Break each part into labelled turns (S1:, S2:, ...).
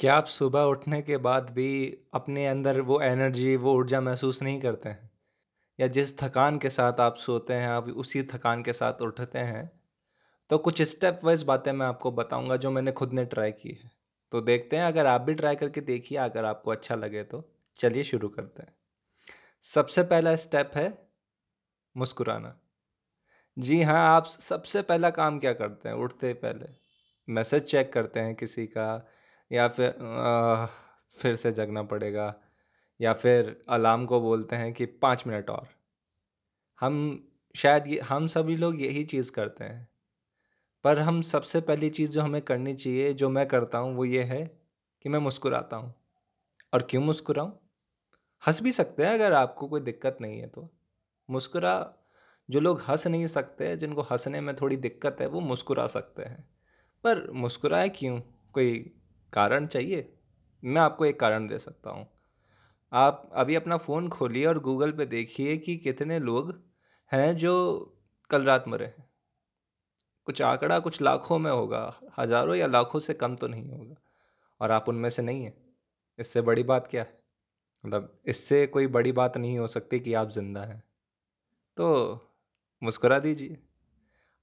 S1: क्या आप सुबह उठने के बाद भी अपने अंदर वो एनर्जी, वो ऊर्जा महसूस नहीं करते हैं? या जिस थकान के साथ आप सोते हैं, आप उसी थकान के साथ उठते हैं? तो कुछ स्टेप वाइज़ बातें मैं आपको बताऊँगा जो मैंने खुद ने ट्राई की है। तो देखते हैं अगर आप भी ट्राई करके देखिए अगर आपको अच्छा लगे तो। चलिए शुरू करते हैं। सबसे पहला स्टेप है मुस्कुराना। जी हाँ, आप सबसे पहला काम क्या करते हैं उठते ही पहले? मैसेज चेक करते हैं किसी का या फिर अ, फिर से जगना पड़ेगा या फिर अलार्म को बोलते हैं कि 5 मिनट और। हम शायद ये हम सभी लोग यही चीज़ करते हैं। पर हम सबसे पहली चीज़ जो हमें करनी चाहिए, जो मैं करता हूँ, वो ये है कि मैं मुस्कुराता हूँ। और क्यों मुस्कुराऊँ? हँस भी सकते हैं अगर आपको कोई दिक्कत नहीं है तो। मुस्कुरा जो लोग हँस नहीं सकते, जिनको हँसने में थोड़ी दिक्कत है, वो मुस्कुरा सकते हैं। पर मुस्कुराएँ क्यों? कोई कारण चाहिए? मैं आपको एक कारण दे सकता हूँ। आप अभी अपना फ़ोन खोलिए और गूगल पे देखिए कि कितने लोग हैं जो कल रात मरे हैं। कुछ आंकड़ा कुछ लाखों में होगा, हज़ारों या लाखों से कम तो नहीं होगा और आप उनमें से नहीं हैं। इससे बड़ी बात क्या है? मतलब इससे कोई बड़ी बात नहीं हो सकती कि आप ज़िंदा हैं। तो मुस्कुरा दीजिए।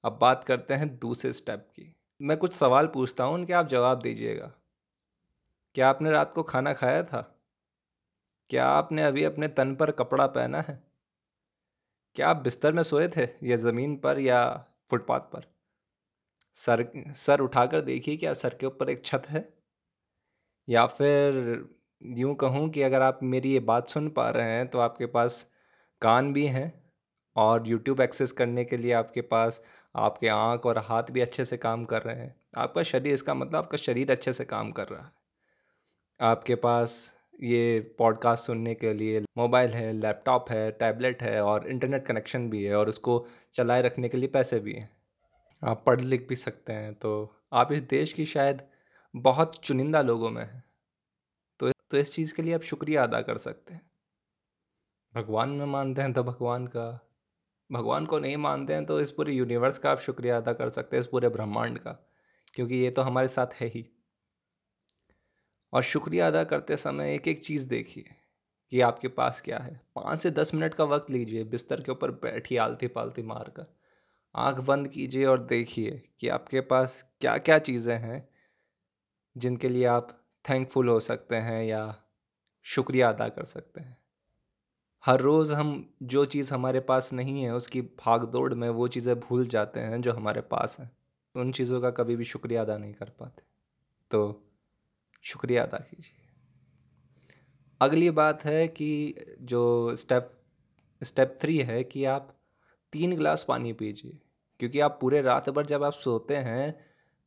S1: अब बात करते हैं दूसरे स्टेप की। मैं कुछ सवाल पूछता हूँ, उनके आप जवाब दीजिएगा। क्या आपने रात को खाना खाया था? क्या आपने अभी अपने तन पर कपड़ा पहना है? क्या आप बिस्तर में सोए थे, या ज़मीन पर, या फुटपाथ पर? सर सर उठाकर देखिए क्या सर के ऊपर एक छत है? या फिर यूँ कहूँ कि अगर आप मेरी ये बात सुन पा रहे हैं तो आपके पास कान भी हैं, और यूट्यूब एक्सेस करने के लिए आपके पास आपके आँख और हाथ भी अच्छे से काम कर रहे हैं। आपका शरीर, इसका मतलब आपका शरीर अच्छे से काम कर रहा है। आपके पास ये पॉडकास्ट सुनने के लिए मोबाइल है, लैपटॉप है, टैबलेट है और इंटरनेट कनेक्शन भी है और उसको चलाए रखने के लिए पैसे भी हैं। आप पढ़ लिख भी सकते हैं, तो आप इस देश की शायद बहुत चुनिंदा लोगों में हैं। तो तो इस चीज़ के लिए आप शुक्रिया अदा कर सकते हैं। भगवान में मानते हैं तो भगवान का, भगवान को नहीं मानते हैं तो इस पूरे यूनिवर्स का आप शुक्रिया अदा कर सकते हैं, इस पूरे ब्रह्मांड का, क्योंकि ये तो हमारे साथ है ही। और शुक्रिया अदा करते समय एक-एक चीज़ देखिए कि आपके पास क्या है। पाँच से 10 मिनट का वक़्त लीजिए, बिस्तर के ऊपर बैठिए आलती-पालती मारकर। आँख बंद कीजिए और देखिए कि आपके पास क्या-क्या चीज़ें हैं, जिनके लिए आप थैंकफुल हो सकते हैं या शुक्रिया अदा कर सकते हैं। हर रोज़ हम जो चीज़ हमारे पास नहीं है, उसकी भाग-दौड़ में वो चीज़ें भूल जाते हैं जो हमारे पास हैं। उन चीज़ों का कभी भी शुक्रिया अदा नहीं कर पाते। तो शुक्रिया अदा कीजिए। अगली बात है कि जो स्टेप स्टेप थ्री है कि आप तीन गिलास पानी पीजिए, क्योंकि आप पूरे रात भर जब आप सोते हैं,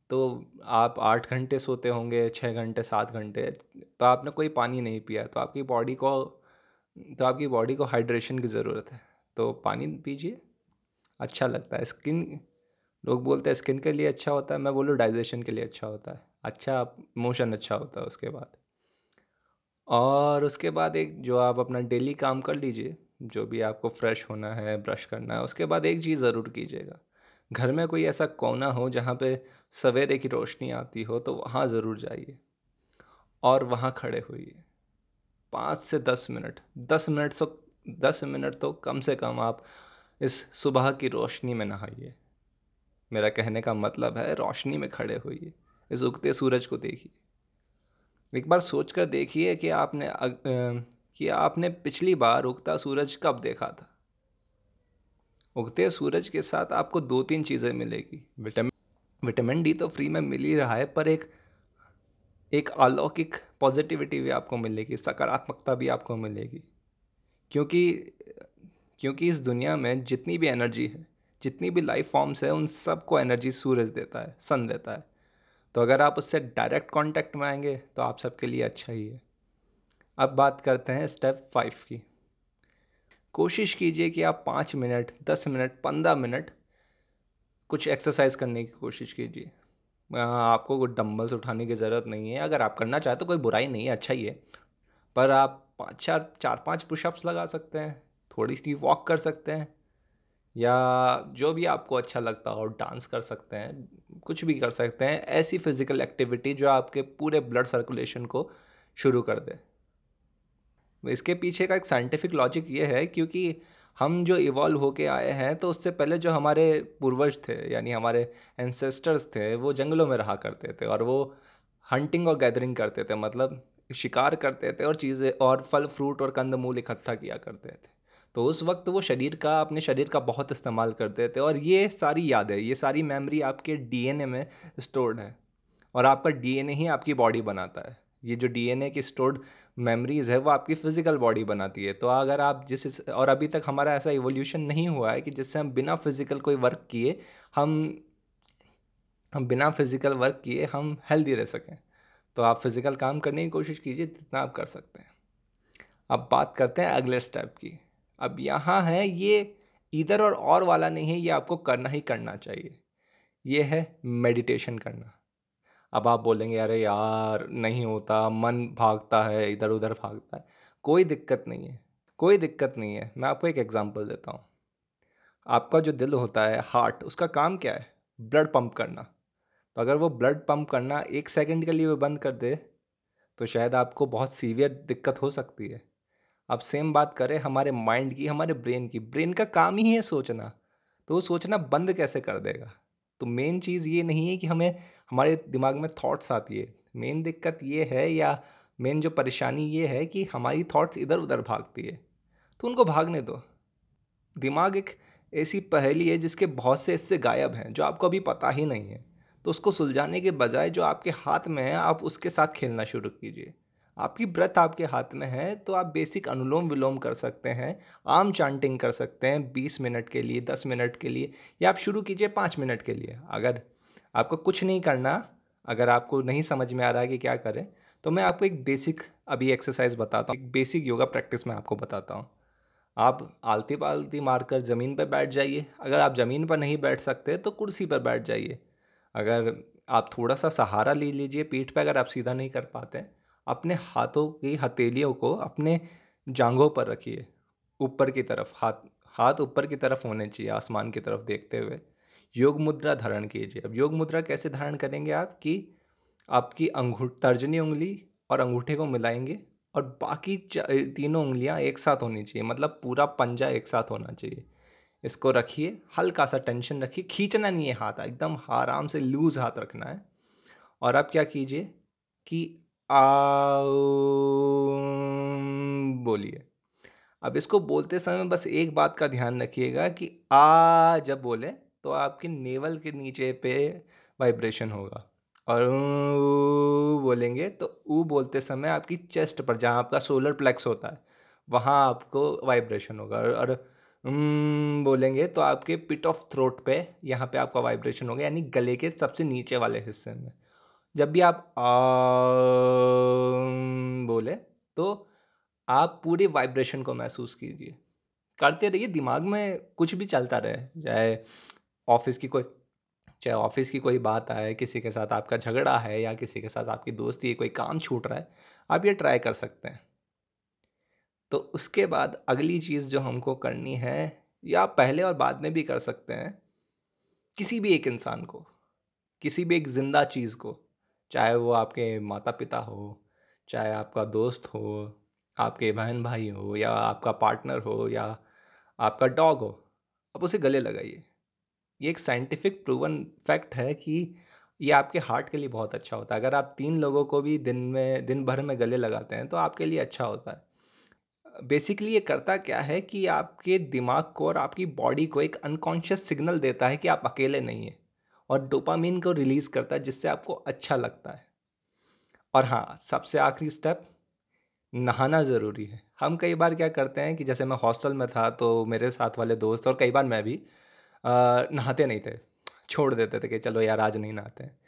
S1: तो आप आठ घंटे सोते होंगे, छः घंटे, सात घंटे, तो आपने कोई पानी नहीं पिया, तो आपकी बॉडी को तो आपकी बॉडी को हाइड्रेशन की ज़रूरत है। तो पानी पीजिए, अच्छा लगता है। स्किन लोग बोलते हैं स्किन के लिए अच्छा होता है, मैं बोलूँ डाइजेशन के लिए अच्छा होता है। अच्छा मोशन अच्छा होता है उसके बाद। और उसके बाद एक जो आप अपना डेली काम कर लीजिए, जो भी आपको फ्रेश होना है, ब्रश करना है, उसके बाद एक चीज़ ज़रूर कीजिएगा। घर में कोई ऐसा कोना हो जहाँ पे सवेरे की रोशनी आती हो, तो वहाँ ज़रूर जाइए और वहाँ खड़े होइए। पाँच से 10 मिनट, 10 मिनट सो 10 मिनट तो कम से कम आप इस सुबह की रोशनी में नहाइए। मेरा कहने का मतलब है रोशनी में खड़े होइए, इस उगते सूरज को देखिए। एक बार सोच कर देखिए कि आपने अ, कि आपने पिछली बार उगता सूरज कब देखा था? उगते सूरज के साथ आपको 2-3 चीज़ें मिलेगी। विटामिन विटामिन डी तो फ्री में मिल ही रहा है, पर एक एक अलौकिक पॉजिटिविटी भी आपको मिलेगी, सकारात्मकता भी आपको मिलेगी। क्योंकि क्योंकि इस दुनिया में जितनी भी एनर्जी है, जितनी भी लाइफ फॉर्म्स है, उन सबको एनर्जी सूरज देता है, सन देता है। तो अगर आप उससे डायरेक्ट कांटेक्ट में आएँगे तो आप सबके लिए अच्छा ही है। अब बात करते हैं स्टेप 5 की। कोशिश कीजिए कि आप पाँच मिनट, 10 मिनट, 15 मिनट कुछ एक्सरसाइज़ करने की कोशिश कीजिए। आपको डम्बल्स उठाने की ज़रूरत नहीं है, अगर आप करना चाहें तो कोई बुराई नहीं है, अच्छा ही है। पर आप 5 4 4-5 पुशअप्स लगा सकते हैं, थोड़ी-सी वॉक कर सकते हैं या जो भी आपको अच्छा लगता हो, डांस कर सकते हैं, कुछ भी कर सकते हैं, ऐसी फ़िज़िकल एक्टिविटी जो आपके पूरे ब्लड सर्कुलेशन को शुरू कर दे। इसके पीछे का एक साइंटिफिक लॉजिक ये है क्योंकि हम जो इवॉल्व होके आए हैं तो उससे पहले जो हमारे पूर्वज थे, यानी हमारे एंसेस्टर्स थे, वो जंगलों में रहा करते थे और वो हंटिंग और गैदरिंग करते थे मतलब शिकार करते थे और चीज़ें और फल फ्रूट और कंद, मूल इकट्ठा किया करते थे। तो उस वक्त वो शरीर का, अपने शरीर का बहुत इस्तेमाल करते थे और ये सारी यादें, ये सारी मेमोरी आपके डीएनए में स्टोर्ड है और आपका डीएनए ही आपकी बॉडी बनाता है। ये जो डीएनए की स्टोर्ड मेमोरीज़ है, वो आपकी फ़िज़िकल बॉडी बनाती है। तो अगर आप जिस और अभी तक हमारा ऐसा इवोल्यूशन नहीं हुआ है कि जिससे हम बिना फ़िज़िकल कोई वर्क किए, हम हम बिना फ़िज़िकल वर्क किए हम हेल्दी रह सकें। तो आप फ़िज़िकल काम करने की कोशिश कीजिए, जितना आप कर सकते हैं। अब बात करते हैं अगले स्टेप की। अब यहाँ है ये, इधर और और वाला नहीं है, ये आपको करना ही करना चाहिए। ये है मेडिटेशन करना। अब आप बोलेंगे, अरे यार, नहीं होता, मन भागता है इधर उधर भागता है। कोई दिक्कत नहीं है, कोई दिक्कत नहीं है। मैं आपको एक एग्ज़ाम्पल देता हूँ। आपका जो दिल होता है हार्ट उसका काम क्या है? ब्लड पंप करना। तो अगर वो ब्लड पंप करना एक सेकंड के लिए वो बंद कर दे तो शायद आपको बहुत सीवियर दिक्कत हो सकती है। अब सेम बात करें हमारे माइंड की, हमारे ब्रेन की। ब्रेन का काम ही है सोचना। तो वो सोचना बंद कैसे कर देगा? तो मेन चीज़ ये नहीं है कि हमें, हमारे दिमाग में थॉट्स आती है। मेन दिक्कत ये है या मेन जो परेशानी ये है कि हमारी थॉट्स इधर उधर भागती है। तो उनको भागने दो। दिमाग एक ऐसी पहेली है जिसके बहुत से इससे गायब हैं, जो आपको अभी पता ही नहीं है। तो उसको सुलझाने के बजाय जो आपके हाथ में है, आप उसके साथ खेलना शुरू कीजिए। आपकी ब्रेथ आपके हाथ में है तो आप बेसिक अनुलोम विलोम कर सकते हैं, आम चांटिंग कर सकते हैं, बीस मिनट के लिए, दस मिनट के लिए, या आप शुरू कीजिए पाँच मिनट के लिए। अगर आपको कुछ नहीं करना, अगर आपको नहीं समझ में आ रहा है कि क्या करें तो मैं आपको एक बेसिक अभी एक्सरसाइज बताता हूँ, एक बेसिक योगा प्रैक्टिस मैं आपको बताता हूँ। आप आलती पालती मारकर ज़मीन पर बैठ जाइए। अगर आप ज़मीन पर नहीं बैठ सकते तो कुर्सी पर बैठ जाइए। अगर आप थोड़ा सा सहारा ले लीजिए, पीठ पर अगर आप सीधा नहीं कर पाते अपने हाथों की हथेलियों को अपने जांघों पर रखिए। ऊपर की तरफ़, हाथ हाथ ऊपर की तरफ़ होने चाहिए आसमान की तरफ़ देखते हुए। योग मुद्रा धारण कीजिए। अब योग मुद्रा कैसे धारण करेंगे आप? कि आपकी अंगूठ, तर्जनी उंगली और अंगूठे को मिलाएँगे और बाकी तीनों उंगलियाँ एक साथ होनी चाहिए। मतलब पूरा पंजा एक साथ होना चाहिए। इसको रखिए, हल्का सा टेंशन रखिए। खींचना नहीं है हाथ, एकदम आराम से लूज हाथ रखना है। और आप क्या कीजिए कि बोलिए। अब इसको बोलते समय बस एक बात का ध्यान रखिएगा कि आ जब बोले तो आपके नेवल के नीचे पे वाइब्रेशन होगा और बोलेंगे तो ऊ बोलते समय आपकी चेस्ट पर जहाँ आपका सोलर प्लेक्स होता है वहाँ आपको वाइब्रेशन होगा और, बोलेंगे तो आपके पिट ऑफ़ थ्रोट पे यहाँ पे आपका वाइब्रेशन होगा यानी गले के सबसे नीचे वाले हिस्से में। जब भी आप बोले तो आप पूरे वाइब्रेशन को महसूस कीजिए। करते रहिए, दिमाग में कुछ भी चलता रहे, चाहे ऑफ़िस की कोई, चाहे ऑफ़िस की कोई बात आए, किसी के साथ आपका झगड़ा है या किसी के साथ आपकी दोस्ती है, कोई काम छूट रहा है, आप ये ट्राई कर सकते हैं। तो उसके बाद अगली चीज़ जो हमको करनी है, या पहले और बाद में भी कर सकते हैं, किसी भी एक इंसान को, किसी भी एक ज़िंदा चीज़ को चाहे वो आपके माता पिता हो, चाहे आपका दोस्त हो, आपके बहन भाई हो या आपका पार्टनर हो या आपका डॉग हो, आप उसे गले लगाइए। ये एक साइंटिफिक प्रूवन फैक्ट है कि ये आपके हार्ट के लिए बहुत अच्छा होता है। अगर आप तीन लोगों को भी दिन में, दिन भर में गले लगाते हैं तो आपके लिए अच्छा होता है। बेसिकली ये करता क्या है कि आपके दिमाग को और आपकी बॉडी को एक अनकॉन्शियस सिग्नल देता है कि आप अकेले नहीं हैं। और डोपामीन को रिलीज़ करता है जिससे आपको अच्छा लगता है। और हाँ सबसे आखिरी स्टेप नहाना ज़रूरी है। हम कई बार क्या करते हैं कि जैसे मैं हॉस्टल में था तो मेरे साथ वाले दोस्त और कई बार मैं भी आ, नहाते नहीं थे। छोड़ देते थे कि चलो यार आज नहीं नहाते हैं।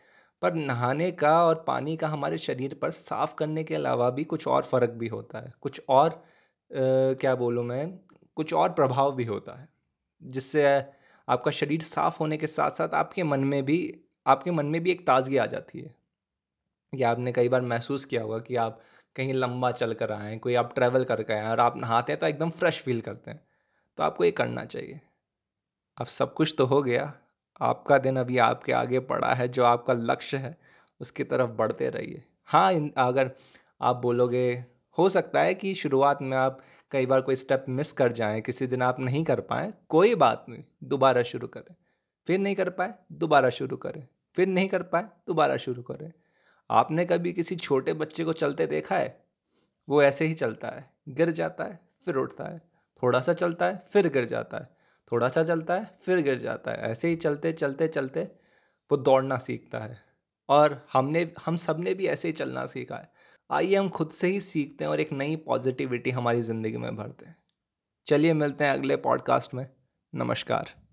S1: पर नहाने का और पानी का हमारे शरीर पर साफ़ करने के अलावा भी कुछ और फ़र्क भी होता है। कुछ और आ, क्या बोलूँ मैं कुछ और प्रभाव भी होता है जिससे आपका शरीर साफ़ होने के साथ साथ आपके मन में भी, आपके मन में भी एक ताज़गी आ जाती है। या आपने कई बार महसूस किया होगा कि आप कहीं लंबा चल कर आए कोई आप ट्रैवल करके आए और आप नहाते हैं तो एकदम फ्रेश फील करते हैं। तो आपको ये करना चाहिए। अब सब कुछ तो हो गया। आपका दिन अभी आपके आगे पड़ा है, जो आपका लक्ष्य है, उसकी तरफ़ बढ़ते रहिए। हाँ अगर आप बोलोगे हो सकता है कि शुरुआत में आप कई बार कोई स्टेप मिस कर जाएँ, किसी दिन आप नहीं कर पाएँ, कोई बात नहीं, दोबारा शुरू करें। फिर नहीं कर पाए, दोबारा शुरू करें। फिर नहीं कर पाए, दोबारा शुरू करें। आपने कभी किसी छोटे बच्चे को चलते देखा है? वो ऐसे ही चलता है, गिर जाता है, फिर उठता है। थोड़ा सा चलता है, फिर गिर जाता है। थोड़ा सा चलता है, फिर गिर जाता है। ऐसे ही चलते चलते चलते वो दौड़ना सीखता है। और हमने, हम सबने भी ऐसे ही चलना सीखा है। आइए हम खुद से ही सीखते हैं और एक नई पॉजिटिविटी हमारी ज़िंदगी में भरते हैं। चलिए मिलते हैं अगले पॉडकास्ट में। नमस्कार।